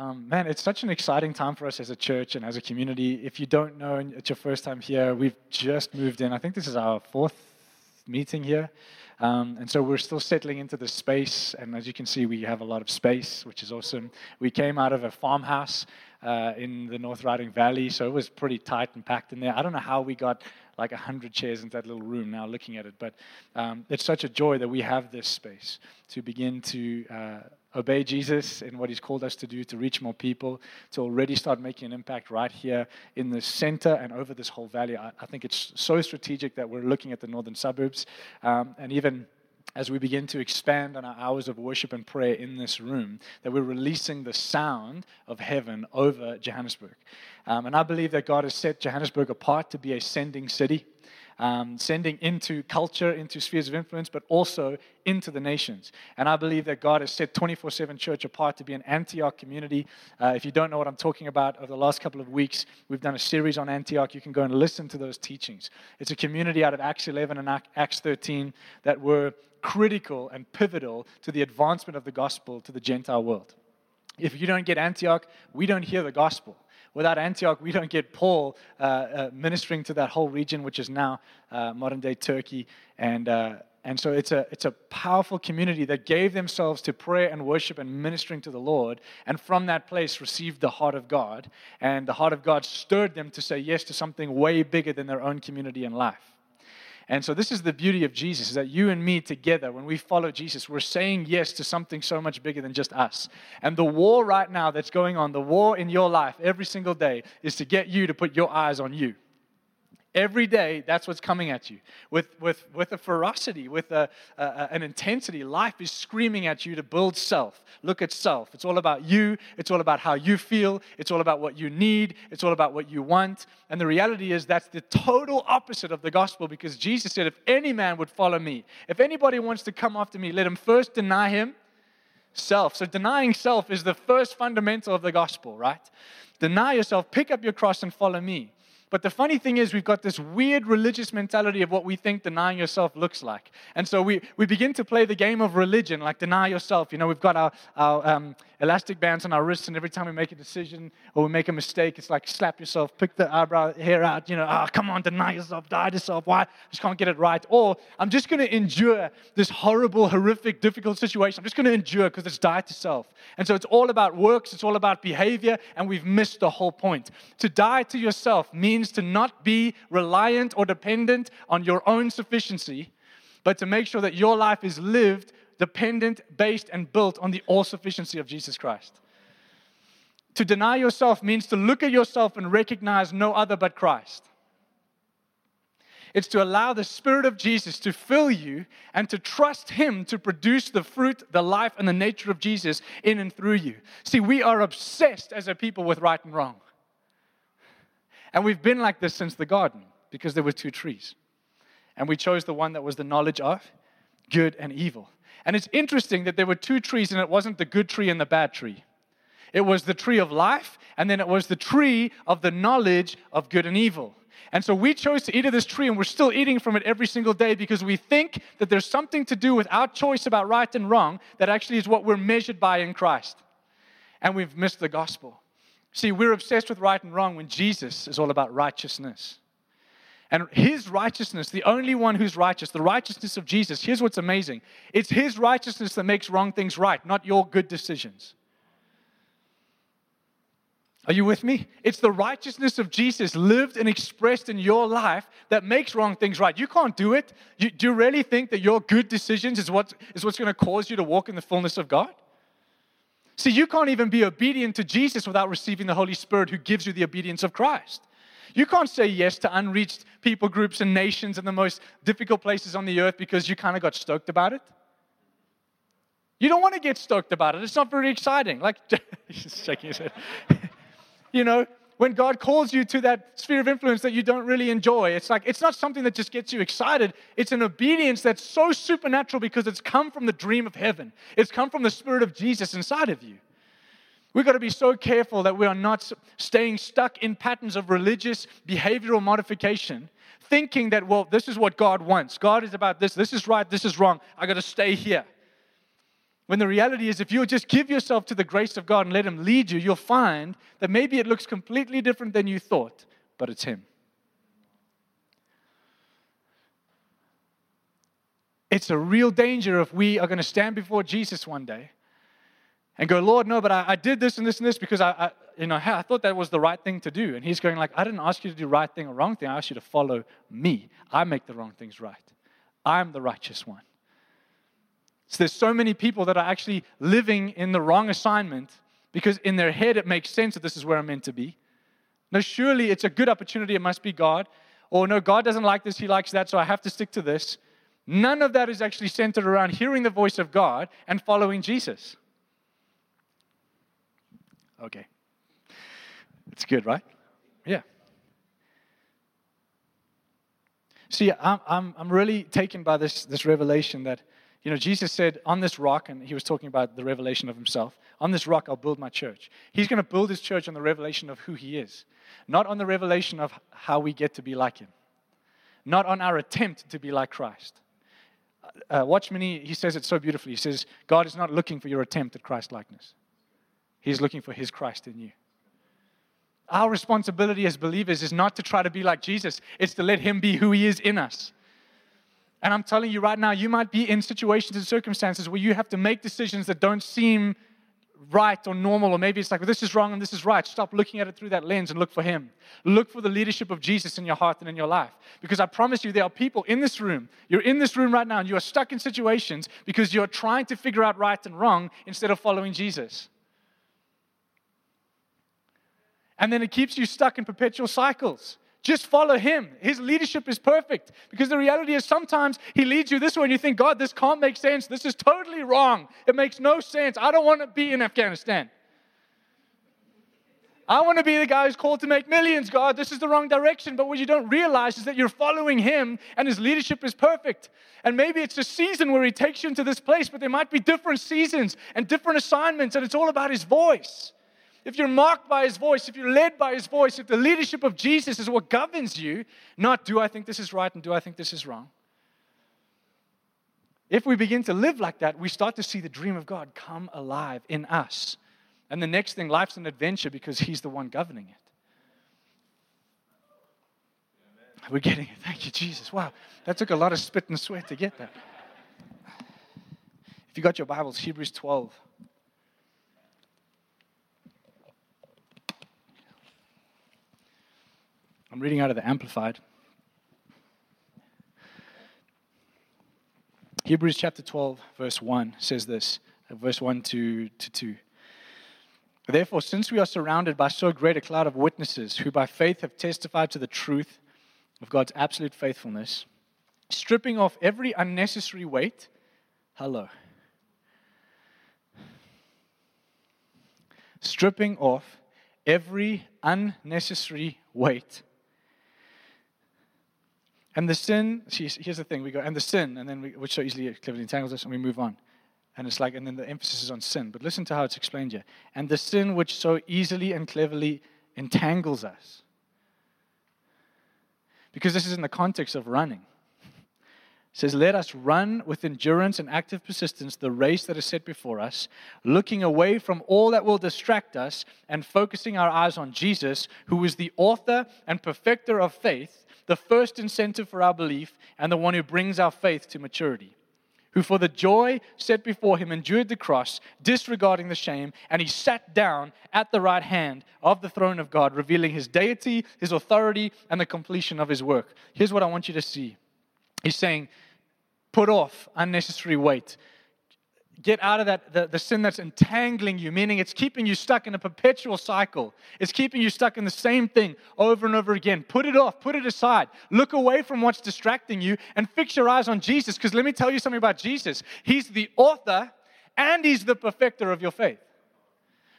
Um, man, it's such an exciting time for us as a church and as a community. If you don't know and it's your first time here, we've just moved in. I think this is our fourth meeting here. Um, and so we're still settling into the space. And as you can see, we have a lot of space, which is awesome. We came out of a farmhouse uh, in the North Riding Valley, so it was pretty tight and packed in there. I don't know how we got like 100 chairs into that little room now looking at it, but um, it's such a joy that we have this space to begin to. Uh, obey Jesus in what he's called us to do to reach more people, to already start making an impact right here in the center and over this whole valley. I, I think it's so strategic that we're looking at the northern suburbs um, and even as we begin to expand on our hours of worship and prayer in this room, that we're releasing the sound of heaven over Johannesburg. Um, and I believe that God has set Johannesburg apart to be a sending city um, sending into culture, into spheres of influence, but also into the nations. And I believe that God has set 24 7 church apart to be an Antioch community. Uh, if you don't know what I'm talking about, over the last couple of weeks, we've done a series on Antioch. You can go and listen to those teachings. It's a community out of Acts 11 and Acts 13 that were critical and pivotal to the advancement of the gospel to the Gentile world. If you don't get Antioch, we don't hear the gospel. Without Antioch, we don't get Paul uh, uh, ministering to that whole region, which is now uh, modern day Turkey. And, uh, and so it's a, it's a powerful community that gave themselves to prayer and worship and ministering to the Lord. And from that place, received the heart of God. And the heart of God stirred them to say yes to something way bigger than their own community and life. And so this is the beauty of Jesus, is that you and me together, when we follow Jesus, we're saying yes to something so much bigger than just us. And the war right now that's going on, the war in your life every single day, is to get you to put your eyes on you. Every day, that's what's coming at you with, with, with a ferocity, with a, a, an intensity. Life is screaming at you to build self. Look at self. It's all about you. It's all about how you feel. It's all about what you need. It's all about what you want. And the reality is, that's the total opposite of the gospel because Jesus said, If any man would follow me, if anybody wants to come after me, let him first deny him self. So denying self is the first fundamental of the gospel, right? Deny yourself, pick up your cross, and follow me. But the funny thing is, we've got this weird religious mentality of what we think denying yourself looks like. And so we, we begin to play the game of religion, like deny yourself. You know, we've got our, our um, elastic bands on our wrists, and every time we make a decision or we make a mistake, it's like slap yourself, pick the eyebrow hair out, you know, ah, oh, come on, deny yourself, die to yourself. Why? I just can't get it right. Or I'm just going to endure this horrible, horrific, difficult situation. I'm just going to endure because it's die to self. And so it's all about works, it's all about behavior, and we've missed the whole point. To die to yourself means to not be reliant or dependent on your own sufficiency, but to make sure that your life is lived dependent, based, and built on the all sufficiency of Jesus Christ. To deny yourself means to look at yourself and recognize no other but Christ. It's to allow the Spirit of Jesus to fill you and to trust Him to produce the fruit, the life, and the nature of Jesus in and through you. See, we are obsessed as a people with right and wrong. And we've been like this since the garden because there were two trees. And we chose the one that was the knowledge of good and evil. And it's interesting that there were two trees, and it wasn't the good tree and the bad tree. It was the tree of life, and then it was the tree of the knowledge of good and evil. And so we chose to eat of this tree, and we're still eating from it every single day because we think that there's something to do with our choice about right and wrong that actually is what we're measured by in Christ. And we've missed the gospel. See, we're obsessed with right and wrong when Jesus is all about righteousness. And his righteousness, the only one who's righteous, the righteousness of Jesus, here's what's amazing it's his righteousness that makes wrong things right, not your good decisions. Are you with me? It's the righteousness of Jesus lived and expressed in your life that makes wrong things right. You can't do it. You, do you really think that your good decisions is, what, is what's going to cause you to walk in the fullness of God? See, you can't even be obedient to Jesus without receiving the Holy Spirit who gives you the obedience of Christ. You can't say yes to unreached people groups and nations in the most difficult places on the earth because you kind of got stoked about it. You don't want to get stoked about it. It's not very exciting. Like, he's shaking his head. you know, when God calls you to that sphere of influence that you don't really enjoy. It's like, it's not something that just gets you excited. It's an obedience that's so supernatural because it's come from the dream of heaven, it's come from the Spirit of Jesus inside of you. We've got to be so careful that we are not staying stuck in patterns of religious behavioral modification, thinking that, well, this is what God wants. God is about this. This is right. This is wrong. I got to stay here. When the reality is, if you'll just give yourself to the grace of God and let Him lead you, you'll find that maybe it looks completely different than you thought, but it's Him. It's a real danger if we are going to stand before Jesus one day and go, Lord, no, but I, I did this and this and this because I, I, you know, I thought that was the right thing to do. And he's going like, I didn't ask you to do right thing or wrong thing. I asked you to follow me. I make the wrong things right. I'm the righteous one. So there's so many people that are actually living in the wrong assignment because in their head it makes sense that this is where I'm meant to be. No, surely it's a good opportunity. It must be God. Or no, God doesn't like this. He likes that. So I have to stick to this. None of that is actually centered around hearing the voice of God and following Jesus. Okay. It's good, right? Yeah. See, I'm, I'm, I'm really taken by this, this revelation that, you know, Jesus said, on this rock, and he was talking about the revelation of himself, on this rock I'll build my church. He's going to build his church on the revelation of who he is, not on the revelation of how we get to be like him, not on our attempt to be like Christ uh, Watchman, he, he says it so beautifully. He says, God is not looking for your attempt at Christ likeness, He's looking for His Christ in you. Our responsibility as believers is not to try to be like Jesus, it's to let Him be who He is in us. And I'm telling you right now, you might be in situations and circumstances where you have to make decisions that don't seem right or normal, or maybe it's like, well, this is wrong and this is right. Stop looking at it through that lens and look for Him. Look for the leadership of Jesus in your heart and in your life. Because I promise you, there are people in this room, you're in this room right now, and you are stuck in situations because you're trying to figure out right and wrong instead of following Jesus. And then it keeps you stuck in perpetual cycles. Just follow him. His leadership is perfect. Because the reality is sometimes he leads you this way and you think, God, this can't make sense. This is totally wrong. It makes no sense. I don't want to be in Afghanistan. I want to be the guy who's called to make millions, God. This is the wrong direction. But what you don't realize is that you're following him and his leadership is perfect. And maybe it's a season where he takes you into this place, but there might be different seasons and different assignments, and it's all about his voice if you're marked by his voice, if you're led by his voice, if the leadership of Jesus is what governs you, not do I think this is right and do I think this is wrong. If we begin to live like that, we start to see the dream of God come alive in us. And the next thing, life's an adventure because he's the one governing it. We're getting it. Thank you, Jesus. Wow. That took a lot of spit and sweat to get that. If you got your Bibles, Hebrews 12. I'm reading out of the Amplified. Hebrews chapter 12, verse 1 says this, uh, verse 1 to, to 2. Therefore, since we are surrounded by so great a cloud of witnesses who by faith have testified to the truth of God's absolute faithfulness, stripping off every unnecessary weight, hello. Stripping off every unnecessary weight and the sin, here's the thing, we go, and the sin, and then we, which so easily cleverly entangles us, and we move on. And it's like, and then the emphasis is on sin. But listen to how it's explained here. And the sin which so easily and cleverly entangles us. Because this is in the context of running. Says, Let us run with endurance and active persistence the race that is set before us, looking away from all that will distract us and focusing our eyes on Jesus, who is the author and perfecter of faith the first incentive for our belief, and the one who brings our faith to maturity. Who, for the joy set before him, endured the cross, disregarding the shame, and he sat down at the right hand of the throne of God, revealing his deity, his authority, and the completion of his work. Here's what I want you to see He's saying, Put off unnecessary weight. Get out of that the, the sin that's entangling you meaning it's keeping you stuck in a perpetual cycle. It's keeping you stuck in the same thing over and over again. Put it off put it aside. Look away from what's distracting you and fix your eyes on jesus because let me tell you something about jesus. He's the author and he's the perfecter of your faith.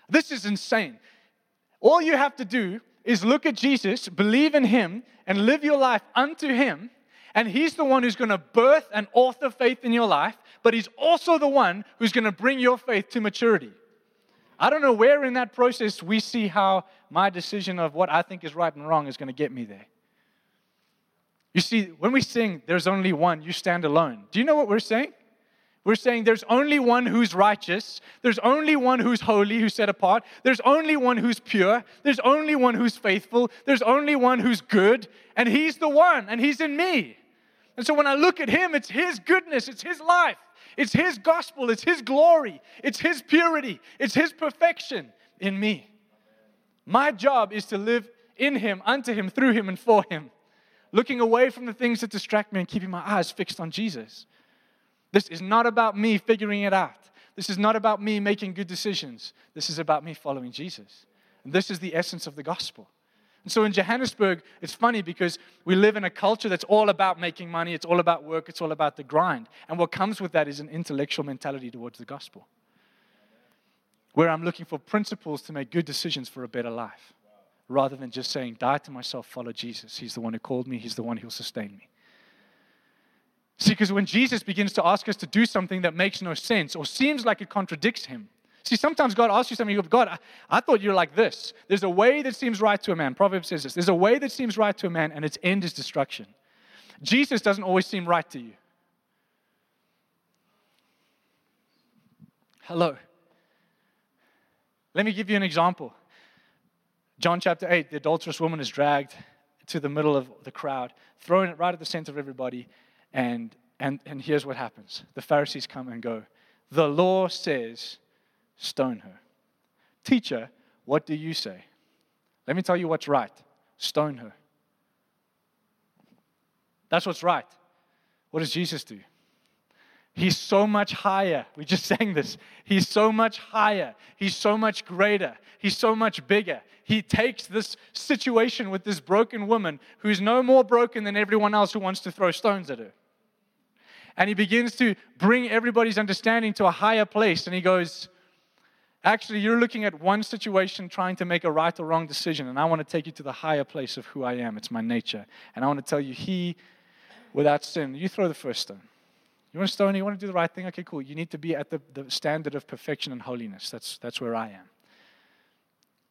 This is insane. All you have to do is look at jesus believe in him and live your life unto him and He's the one who's going to birth and author faith in your life, but He's also the one who's going to bring your faith to maturity. I don't know where in that process we see how my decision of what I think is right and wrong is going to get me there. You see, when we sing, There's only one, you stand alone, do you know what we're saying? We're saying there's only one who's righteous. There's only one who's holy, who's set apart. There's only one who's pure. There's only one who's faithful. There's only one who's good. And He's the one, and He's in me. And so when I look at Him, it's His goodness, it's His life, it's His gospel, it's His glory, it's His purity, it's His perfection in me. My job is to live in Him, unto Him, through Him, and for Him, looking away from the things that distract me and keeping my eyes fixed on Jesus. This is not about me figuring it out. This is not about me making good decisions. This is about me following Jesus. And this is the essence of the gospel. And so in Johannesburg, it's funny because we live in a culture that's all about making money, it's all about work, it's all about the grind. And what comes with that is an intellectual mentality towards the gospel, where I'm looking for principles to make good decisions for a better life, rather than just saying, die to myself, follow Jesus. He's the one who called me, He's the one who'll sustain me. See, because when Jesus begins to ask us to do something that makes no sense or seems like it contradicts him, see, sometimes God asks you something, you go, God, I, I thought you were like this. There's a way that seems right to a man. Proverbs says this there's a way that seems right to a man, and its end is destruction. Jesus doesn't always seem right to you. Hello. Let me give you an example. John chapter 8, the adulterous woman is dragged to the middle of the crowd, thrown right at the center of everybody, and, and, and here's what happens the Pharisees come and go, The law says, stone her. Teacher, what do you say? Let me tell you what's right stone her. That's what's right. What does Jesus do? He's so much higher. We just sang this. He's so much higher. He's so much greater. He's so much bigger. He takes this situation with this broken woman who's no more broken than everyone else who wants to throw stones at her. And he begins to bring everybody's understanding to a higher place. And he goes, Actually, you're looking at one situation trying to make a right or wrong decision. And I want to take you to the higher place of who I am. It's my nature. And I want to tell you, He, without sin, you throw the first stone. You want to stone? You want to do the right thing? Okay, cool. You need to be at the, the standard of perfection and holiness. That's, that's where I am.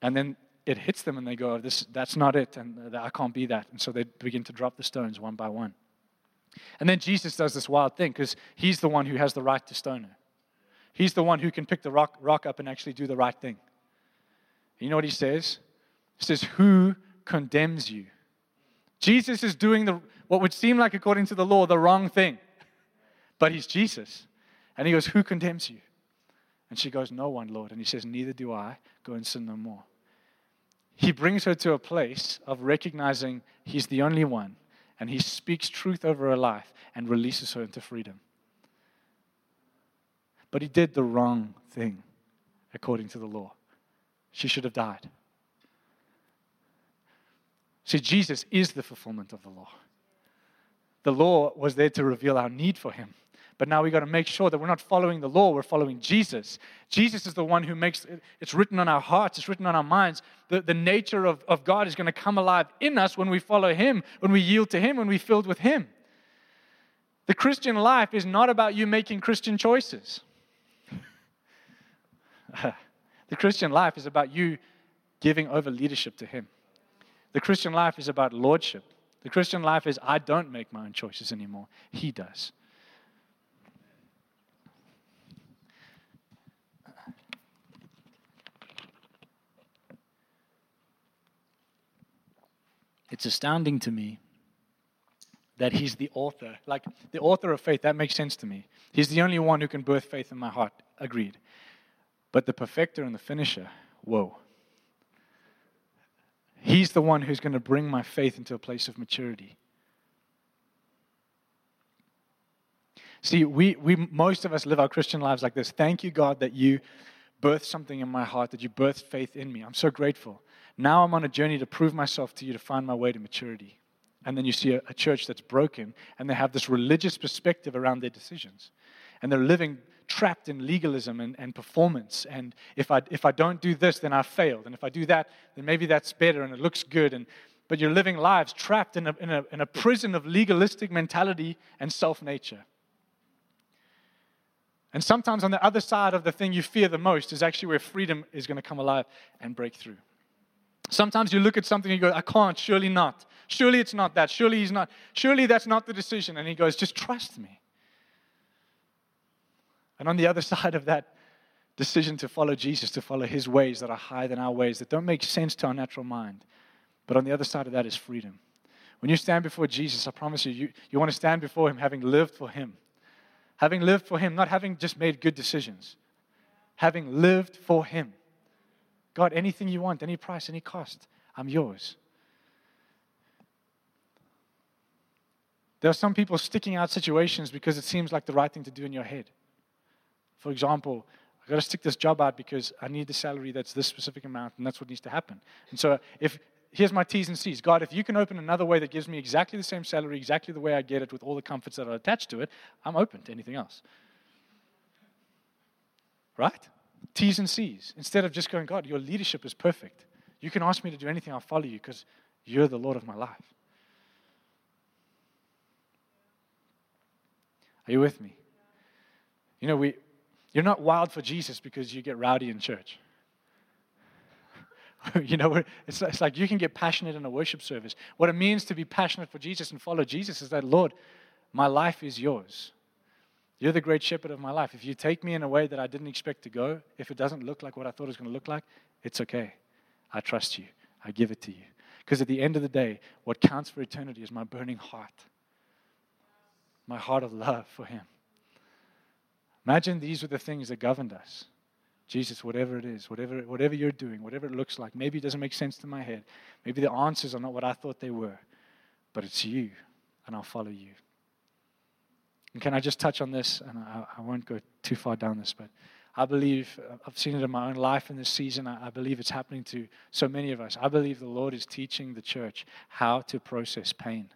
And then it hits them and they go, oh, this, That's not it. And uh, I can't be that. And so they begin to drop the stones one by one. And then Jesus does this wild thing because he's the one who has the right to stone her. He's the one who can pick the rock, rock up and actually do the right thing. You know what he says? He says, Who condemns you? Jesus is doing the, what would seem like, according to the law, the wrong thing. But he's Jesus. And he goes, Who condemns you? And she goes, No one, Lord. And he says, Neither do I. Go and sin no more. He brings her to a place of recognizing he's the only one and he speaks truth over her life and releases her into freedom. But he did the wrong thing according to the law. She should have died. See, Jesus is the fulfillment of the law. The law was there to reveal our need for him. But now we've got to make sure that we're not following the law, we're following Jesus. Jesus is the one who makes it's written on our hearts, it's written on our minds. The, the nature of, of God is going to come alive in us when we follow Him, when we yield to Him, when we're filled with Him. The Christian life is not about you making Christian choices. the Christian life is about you giving over leadership to Him. The Christian life is about lordship. The Christian life is I don't make my own choices anymore, He does. it's astounding to me that he's the author. Like the author of faith, that makes sense to me. He's the only one who can birth faith in my heart. Agreed. But the perfecter and the finisher, whoa. He's the one who's going to bring my faith into a place of maturity. See, we, we most of us live our Christian lives like this. Thank you, God, that you birthed something in my heart, that you birthed faith in me. I'm so grateful. Now I'm on a journey to prove myself to you to find my way to maturity. And then you see a, a church that's broken and they have this religious perspective around their decisions. And they're living trapped in legalism and, and performance. And if I, if I don't do this, then I failed. And if I do that, then maybe that's better and it looks good. And, but you're living lives trapped in a, in, a, in a prison of legalistic mentality and self nature. And sometimes on the other side of the thing you fear the most is actually where freedom is going to come alive and break through. Sometimes you look at something and you go, I can't, surely not. Surely it's not that. Surely he's not. Surely that's not the decision. And he goes, just trust me. And on the other side of that decision to follow Jesus, to follow his ways that are higher than our ways, that don't make sense to our natural mind. But on the other side of that is freedom. When you stand before Jesus, I promise you, you, you want to stand before him having lived for him. Having lived for him, not having just made good decisions. Having lived for him. God, anything you want, any price, any cost, I'm yours. There are some people sticking out situations because it seems like the right thing to do in your head. For example, I've got to stick this job out because I need the salary that's this specific amount, and that's what needs to happen. And so, if here's my T's and C's God, if you can open another way that gives me exactly the same salary, exactly the way I get it, with all the comforts that are attached to it, I'm open to anything else. Right? T's and C's. Instead of just going, God, your leadership is perfect. You can ask me to do anything, I'll follow you because you're the Lord of my life. Are you with me? You know, we, you're not wild for Jesus because you get rowdy in church. you know, it's, it's like you can get passionate in a worship service. What it means to be passionate for Jesus and follow Jesus is that, Lord, my life is yours. You're the great shepherd of my life. If you take me in a way that I didn't expect to go, if it doesn't look like what I thought it was going to look like, it's okay. I trust you. I give it to you. Because at the end of the day, what counts for eternity is my burning heart, my heart of love for Him. Imagine these were the things that governed us. Jesus, whatever it is, whatever, whatever you're doing, whatever it looks like, maybe it doesn't make sense to my head. Maybe the answers are not what I thought they were, but it's you, and I'll follow you. And can I just touch on this? And I, I won't go too far down this, but I believe, uh, I've seen it in my own life in this season. I, I believe it's happening to so many of us. I believe the Lord is teaching the church how to process pain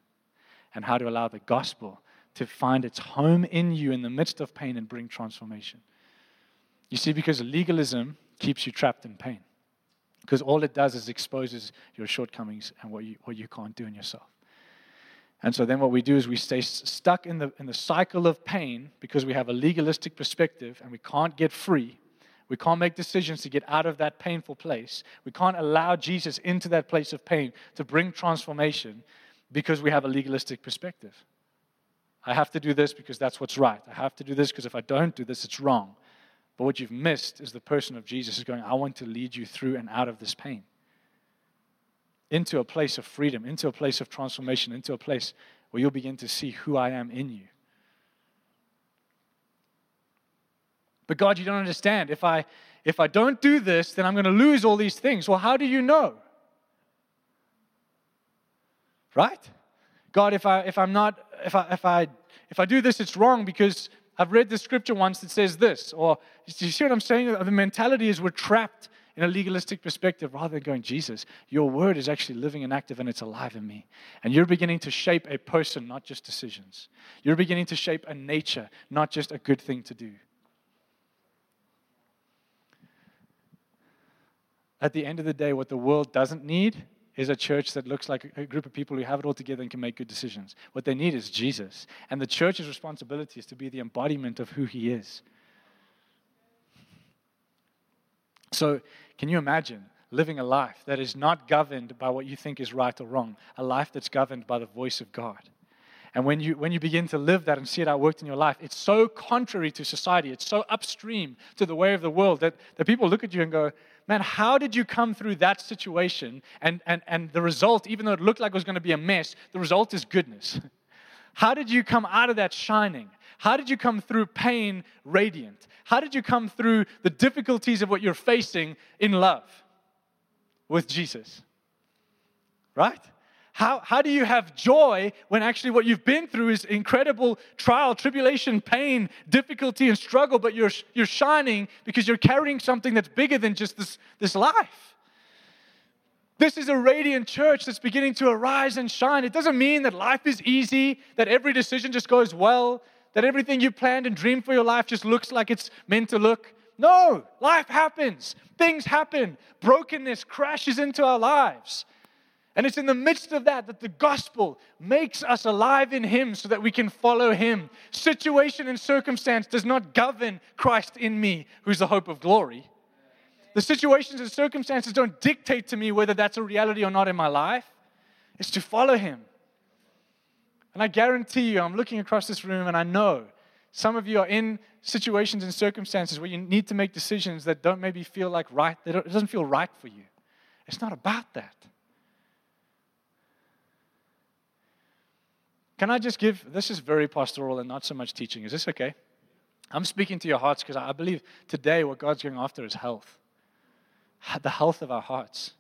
and how to allow the gospel to find its home in you in the midst of pain and bring transformation. You see, because legalism keeps you trapped in pain. Because all it does is exposes your shortcomings and what you, what you can't do in yourself. And so then what we do is we stay stuck in the, in the cycle of pain because we have a legalistic perspective and we can't get free. We can't make decisions to get out of that painful place. We can't allow Jesus into that place of pain to bring transformation because we have a legalistic perspective. I have to do this because that's what's right. I have to do this because if I don't do this, it's wrong. But what you've missed is the person of Jesus is going, I want to lead you through and out of this pain into a place of freedom, into a place of transformation, into a place where you'll begin to see who I am in you. But God, you don't understand. If I if I don't do this, then I'm going to lose all these things. Well, how do you know? Right? God, if I if I'm not if I if I if I do this, it's wrong because I've read the scripture once that says this. Or you see what I'm saying? The mentality is we're trapped in a legalistic perspective rather than going, Jesus, your word is actually living and active and it's alive in me. And you're beginning to shape a person, not just decisions. You're beginning to shape a nature, not just a good thing to do. At the end of the day, what the world doesn't need is a church that looks like a group of people who have it all together and can make good decisions. What they need is Jesus. And the church's responsibility is to be the embodiment of who he is. So, can you imagine living a life that is not governed by what you think is right or wrong, a life that's governed by the voice of God? And when you, when you begin to live that and see it outworked in your life, it's so contrary to society, it's so upstream to the way of the world that, that people look at you and go, Man, how did you come through that situation? And, and, and the result, even though it looked like it was going to be a mess, the result is goodness. How did you come out of that shining? How did you come through pain radiant? How did you come through the difficulties of what you're facing in love with Jesus? Right? How, how do you have joy when actually what you've been through is incredible trial, tribulation, pain, difficulty, and struggle, but you're, you're shining because you're carrying something that's bigger than just this, this life? This is a radiant church that's beginning to arise and shine. It doesn't mean that life is easy, that every decision just goes well, that everything you planned and dreamed for your life just looks like it's meant to look. No, life happens, things happen, brokenness crashes into our lives. And it's in the midst of that that the gospel makes us alive in Him so that we can follow Him. Situation and circumstance does not govern Christ in me, who's the hope of glory. The situations and circumstances don't dictate to me whether that's a reality or not in my life. It's to follow Him. And I guarantee you, I'm looking across this room and I know Some of you are in situations and circumstances where you need to make decisions that don't maybe feel like right, that it doesn't feel right for you. It's not about that. Can I just give, this is very pastoral and not so much teaching. Is this okay? I'm speaking to your hearts because I believe today what God's going after is health, the health of our hearts.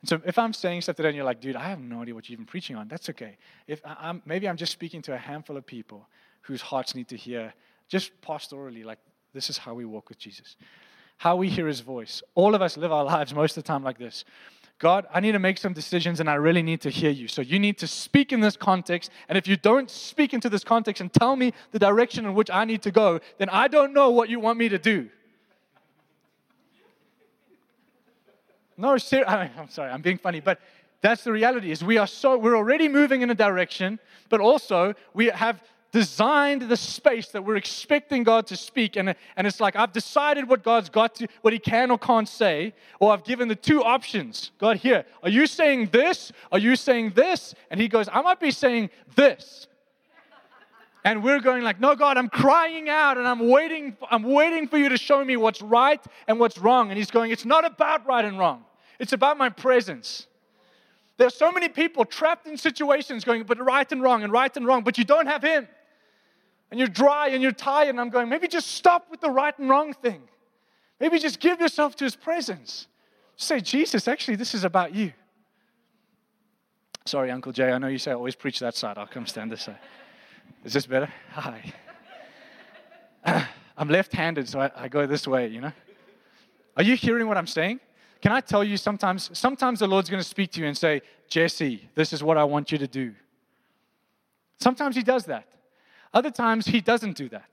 And so if I'm saying stuff today and you're like, dude, I have no idea what you're even preaching on, that's okay. If I'm, maybe I'm just speaking to a handful of people whose hearts need to hear, just pastorally, like, this is how we walk with Jesus, how we hear his voice. All of us live our lives most of the time like this. God, I need to make some decisions and I really need to hear you. So you need to speak in this context. And if you don't speak into this context and tell me the direction in which I need to go, then I don't know what you want me to do. No, ser- I'm sorry, I'm being funny, but that's the reality is we are so we're already moving in a direction, but also we have designed the space that we're expecting God to speak. And, and it's like, I've decided what God's got to, what He can or can't say, or I've given the two options. God, here, are you saying this? Are you saying this? And He goes, I might be saying this. And we're going like, no, God, I'm crying out and I'm waiting, I'm waiting for you to show me what's right and what's wrong. And He's going, it's not about right and wrong. It's about my presence. There's so many people trapped in situations going, but right and wrong and right and wrong, but you don't have Him and you're dry and you're tired, and I'm going, maybe just stop with the right and wrong thing. Maybe just give yourself to his presence. say, Jesus, actually, this is about you. Sorry, Uncle Jay, I know you say I always preach that side. I'll come stand this side. Is this better? Hi. I'm left handed, so I, I go this way, you know? Are you hearing what I'm saying? Can I tell you sometimes, sometimes the Lord's going to speak to you and say, Jesse, this is what I want you to do. Sometimes He does that. Other times, He doesn't do that.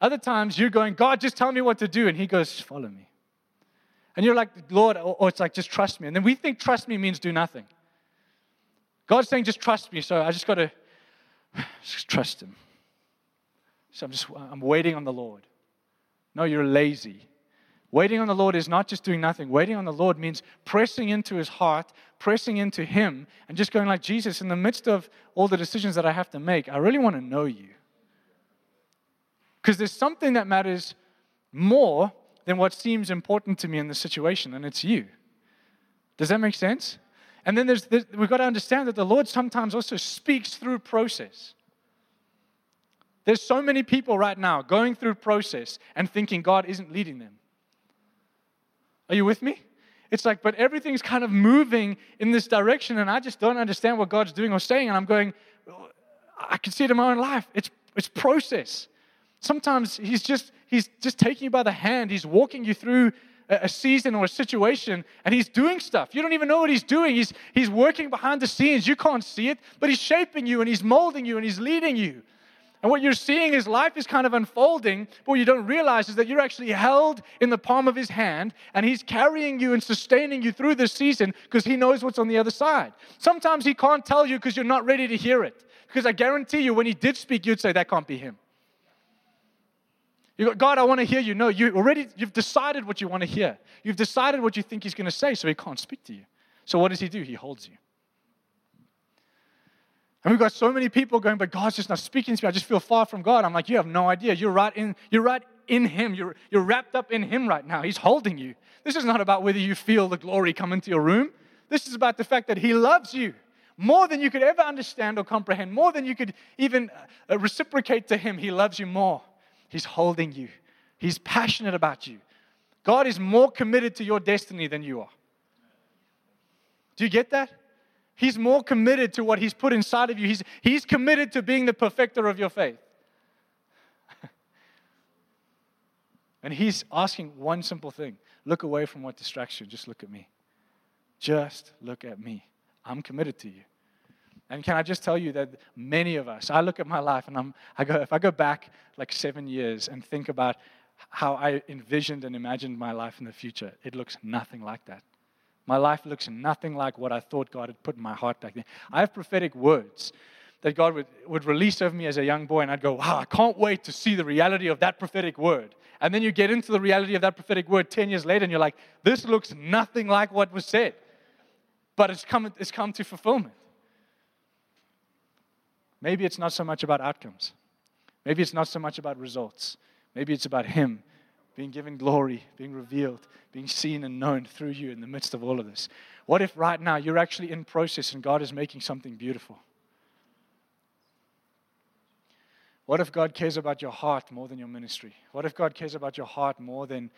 Other times, you're going, God, just tell me what to do. And He goes, follow me. And you're like, Lord, or it's like, just trust me. And then we think trust me means do nothing. God's saying, just trust me. So I just got to just trust Him. So I'm just, I'm waiting on the Lord. No, you're lazy. Waiting on the Lord is not just doing nothing. Waiting on the Lord means pressing into his heart, pressing into him, and just going like, Jesus, in the midst of all the decisions that I have to make, I really want to know you. Because there's something that matters more than what seems important to me in the situation, and it's you. Does that make sense? And then there's, there's, we've got to understand that the Lord sometimes also speaks through process. There's so many people right now going through process and thinking God isn't leading them. Are you with me? It's like, but everything's kind of moving in this direction, and I just don't understand what God's doing or saying. And I'm going, I can see it in my own life. It's, it's process. Sometimes He's just He's just taking you by the hand. He's walking you through a season or a situation, and He's doing stuff. You don't even know what He's doing. He's, he's working behind the scenes. You can't see it, but He's shaping you, and He's molding you, and He's leading you. And what you're seeing is life is kind of unfolding, but what you don't realize is that you're actually held in the palm of his hand, and he's carrying you and sustaining you through this season because he knows what's on the other side. Sometimes he can't tell you because you're not ready to hear it. Because I guarantee you, when he did speak, you'd say, That can't be him. You go, God, I want to hear you. No, you already you've decided what you want to hear. You've decided what you think he's going to say, so he can't speak to you. So what does he do? He holds you. And we've got so many people going, but God's just not speaking to me. I just feel far from God. I'm like, you have no idea. You're right in, you're right in Him. You're, you're wrapped up in Him right now. He's holding you. This is not about whether you feel the glory come into your room. This is about the fact that He loves you more than you could ever understand or comprehend, more than you could even uh, reciprocate to Him. He loves you more. He's holding you, He's passionate about you. God is more committed to your destiny than you are. Do you get that? He's more committed to what He's put inside of you. He's, he's committed to being the perfecter of your faith. and He's asking one simple thing look away from what distracts you. Just look at me. Just look at me. I'm committed to you. And can I just tell you that many of us, I look at my life and I'm, I go, if I go back like seven years and think about how I envisioned and imagined my life in the future, it looks nothing like that. My life looks nothing like what I thought God had put in my heart back then. I have prophetic words that God would, would release over me as a young boy, and I'd go, wow, I can't wait to see the reality of that prophetic word. And then you get into the reality of that prophetic word 10 years later, and you're like, this looks nothing like what was said. But it's come, it's come to fulfillment. Maybe it's not so much about outcomes. Maybe it's not so much about results. Maybe it's about Him being given glory, being revealed, being seen and known through you in the midst of all of this. What if right now you're actually in process and God is making something beautiful? What if God cares about your heart more than your ministry? What if God cares about your heart more than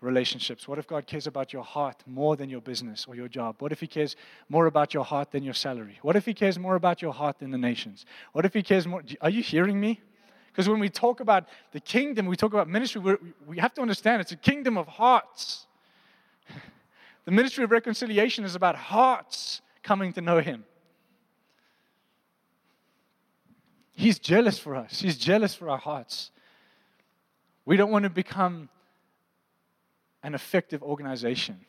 relationships? What if God cares about your heart more than your business or your job? What if He cares more about your heart than your salary? What if He cares more about your heart than the nations? What if He cares more? Are you hearing me? Because when we talk about the kingdom, we talk about ministry, we have to understand it's a kingdom of hearts. The ministry of reconciliation is about hearts coming to know Him. He's jealous for us, He's jealous for our hearts. We don't want to become an effective organization.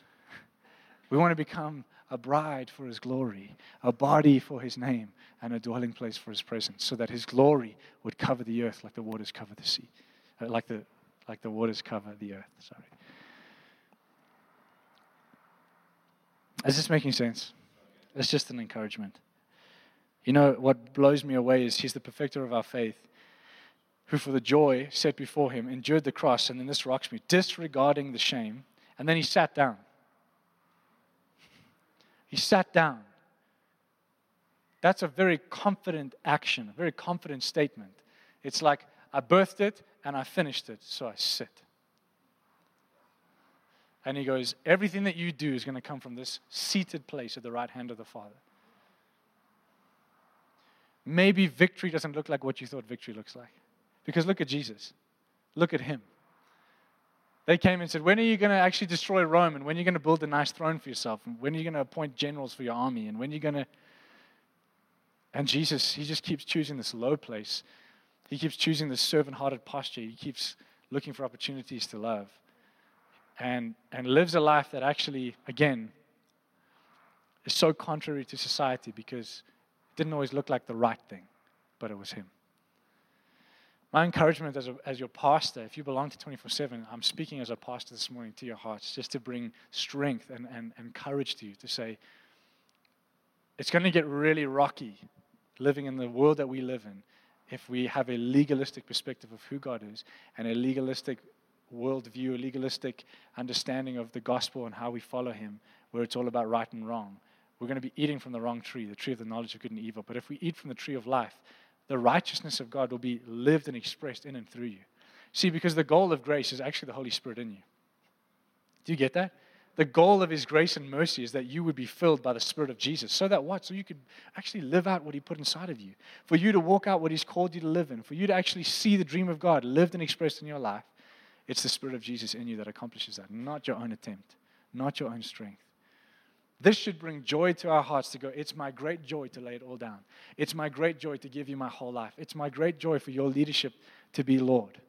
We want to become a bride for his glory, a body for his name, and a dwelling place for his presence, so that his glory would cover the earth like the waters cover the sea, uh, like the, like the waters cover the earth. Sorry. Is this making sense? It's just an encouragement. You know, what blows me away is he's the perfecter of our faith, who for the joy set before him endured the cross, and then this rocks me, disregarding the shame, and then he sat down. He sat down. That's a very confident action, a very confident statement. It's like, I birthed it and I finished it, so I sit. And he goes, Everything that you do is going to come from this seated place at the right hand of the Father. Maybe victory doesn't look like what you thought victory looks like. Because look at Jesus. Look at him. They came and said, When are you going to actually destroy Rome? And when are you going to build a nice throne for yourself? And when are you going to appoint generals for your army? And when are you going to. And Jesus, he just keeps choosing this low place. He keeps choosing this servant hearted posture. He keeps looking for opportunities to love. And, and lives a life that actually, again, is so contrary to society because it didn't always look like the right thing, but it was him. My encouragement as, a, as your pastor, if you belong to 24 7, I'm speaking as a pastor this morning to your hearts just to bring strength and, and, and courage to you to say, it's going to get really rocky living in the world that we live in if we have a legalistic perspective of who God is and a legalistic worldview, a legalistic understanding of the gospel and how we follow Him, where it's all about right and wrong. We're going to be eating from the wrong tree, the tree of the knowledge of good and evil. But if we eat from the tree of life, the righteousness of God will be lived and expressed in and through you. See, because the goal of grace is actually the Holy Spirit in you. Do you get that? The goal of His grace and mercy is that you would be filled by the Spirit of Jesus. So that what? So you could actually live out what He put inside of you. For you to walk out what He's called you to live in. For you to actually see the dream of God lived and expressed in your life. It's the Spirit of Jesus in you that accomplishes that, not your own attempt, not your own strength. This should bring joy to our hearts to go, it's my great joy to lay it all down. It's my great joy to give you my whole life. It's my great joy for your leadership to be Lord.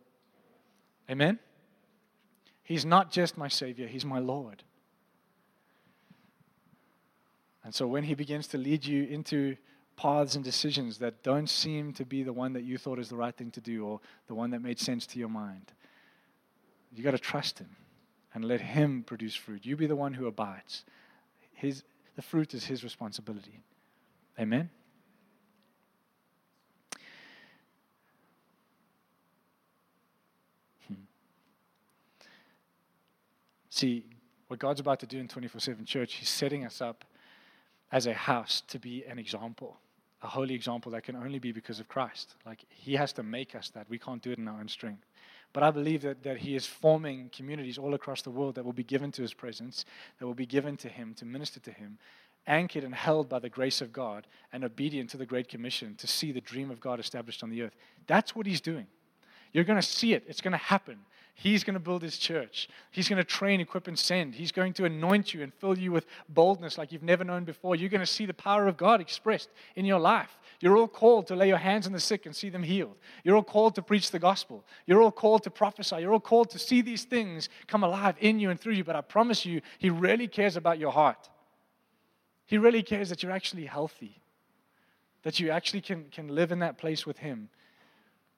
Amen? He's not just my Savior, He's my Lord. And so when He begins to lead you into paths and decisions that don't seem to be the one that you thought is the right thing to do or the one that made sense to your mind, you got to trust Him and let Him produce fruit. You be the one who abides. His, the fruit is his responsibility. Amen? Hmm. See, what God's about to do in 24 7 church, He's setting us up as a house to be an example, a holy example that can only be because of Christ. Like, He has to make us that. We can't do it in our own strength. But I believe that, that He is forming communities all across the world that will be given to His presence, that will be given to Him to minister to Him, anchored and held by the grace of God, and obedient to the Great Commission to see the dream of God established on the earth. That's what He's doing. You're going to see it, it's going to happen. He's going to build his church. He's going to train, equip, and send. He's going to anoint you and fill you with boldness like you've never known before. You're going to see the power of God expressed in your life. You're all called to lay your hands on the sick and see them healed. You're all called to preach the gospel. You're all called to prophesy. You're all called to see these things come alive in you and through you. But I promise you, He really cares about your heart. He really cares that you're actually healthy, that you actually can, can live in that place with Him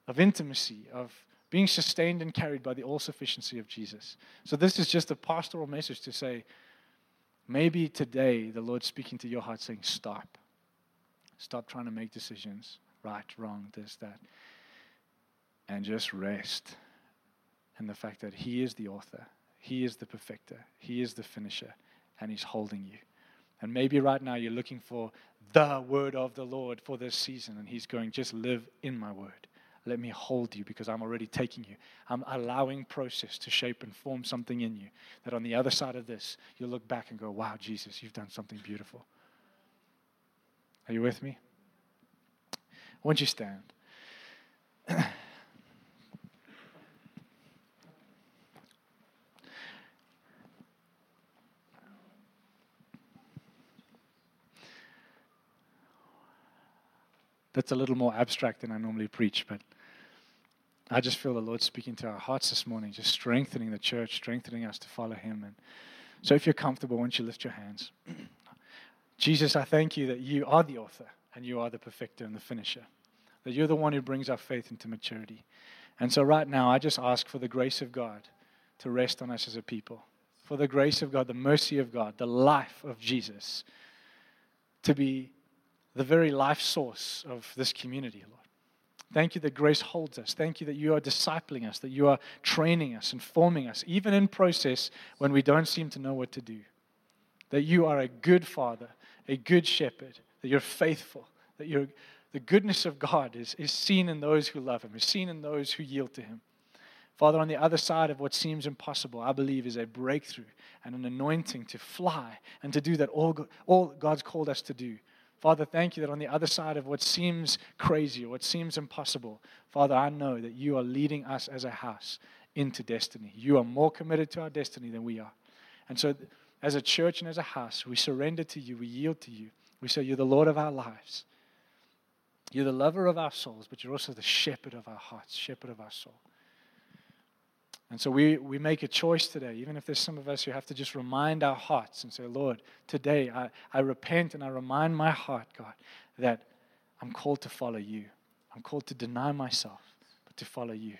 of intimacy, of being sustained and carried by the all sufficiency of Jesus. So, this is just a pastoral message to say, maybe today the Lord's speaking to your heart saying, Stop. Stop trying to make decisions right, wrong, this, that. and just rest in the fact that He is the author, He is the perfecter, He is the finisher, and He's holding you. And maybe right now you're looking for the word of the Lord for this season, and He's going, just live in my word. Let me hold you because I'm already taking you. I'm allowing process to shape and form something in you that on the other side of this, you'll look back and go, wow, Jesus, you've done something beautiful. Are you with me? Won't you stand? That's a little more abstract than I normally preach, but I just feel the Lord speaking to our hearts this morning, just strengthening the church, strengthening us to follow Him. And so, if you're comfortable, won't you lift your hands? Jesus, I thank you that you are the author and you are the perfecter and the finisher, that you're the one who brings our faith into maturity. And so, right now, I just ask for the grace of God to rest on us as a people, for the grace of God, the mercy of God, the life of Jesus to be the very life source of this community, Lord. Thank you that grace holds us. Thank you that you are discipling us, that you are training us and forming us, even in process when we don't seem to know what to do. That you are a good father, a good shepherd, that you're faithful, that you're, the goodness of God is, is seen in those who love him, is seen in those who yield to him. Father, on the other side of what seems impossible, I believe is a breakthrough and an anointing to fly and to do that all, all God's called us to do Father, thank you that on the other side of what seems crazy or what seems impossible, Father, I know that you are leading us as a house into destiny. You are more committed to our destiny than we are. And so, as a church and as a house, we surrender to you, we yield to you. We say, You're the Lord of our lives. You're the lover of our souls, but you're also the shepherd of our hearts, shepherd of our soul. And so we, we make a choice today, even if there's some of us who have to just remind our hearts and say, Lord, today I, I repent and I remind my heart, God, that I'm called to follow you. I'm called to deny myself, but to follow you.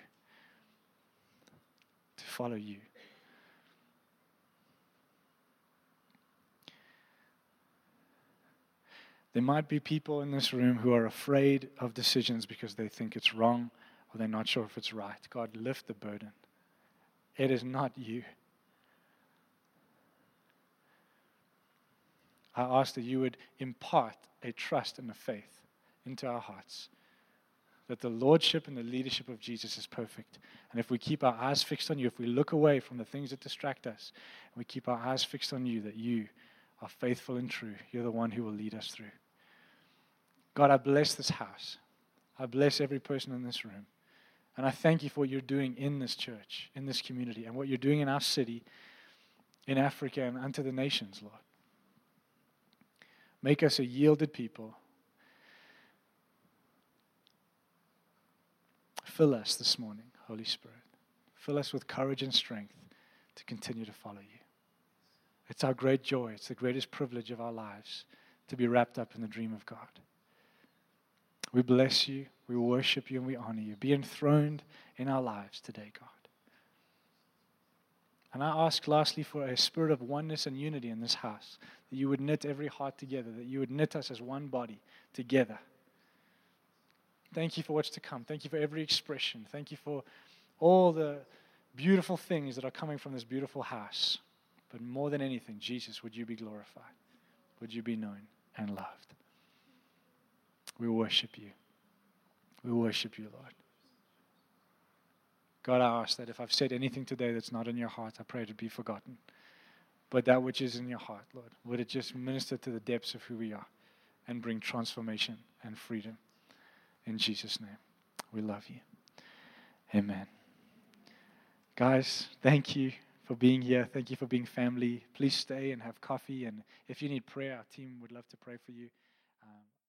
To follow you. There might be people in this room who are afraid of decisions because they think it's wrong or they're not sure if it's right. God, lift the burden. It is not you. I ask that you would impart a trust and a faith into our hearts. That the lordship and the leadership of Jesus is perfect. And if we keep our eyes fixed on you, if we look away from the things that distract us, and we keep our eyes fixed on you, that you are faithful and true, you're the one who will lead us through. God, I bless this house. I bless every person in this room. And I thank you for what you're doing in this church, in this community, and what you're doing in our city, in Africa, and unto the nations, Lord. Make us a yielded people. Fill us this morning, Holy Spirit. Fill us with courage and strength to continue to follow you. It's our great joy, it's the greatest privilege of our lives to be wrapped up in the dream of God. We bless you, we worship you, and we honor you. Be enthroned in our lives today, God. And I ask lastly for a spirit of oneness and unity in this house, that you would knit every heart together, that you would knit us as one body together. Thank you for what's to come. Thank you for every expression. Thank you for all the beautiful things that are coming from this beautiful house. But more than anything, Jesus, would you be glorified? Would you be known and loved? We worship you. We worship you, Lord. God, I ask that if I've said anything today that's not in your heart, I pray it be forgotten. But that which is in your heart, Lord, would it just minister to the depths of who we are and bring transformation and freedom. In Jesus' name, we love you. Amen. Guys, thank you for being here. Thank you for being family. Please stay and have coffee. And if you need prayer, our team would love to pray for you. Um,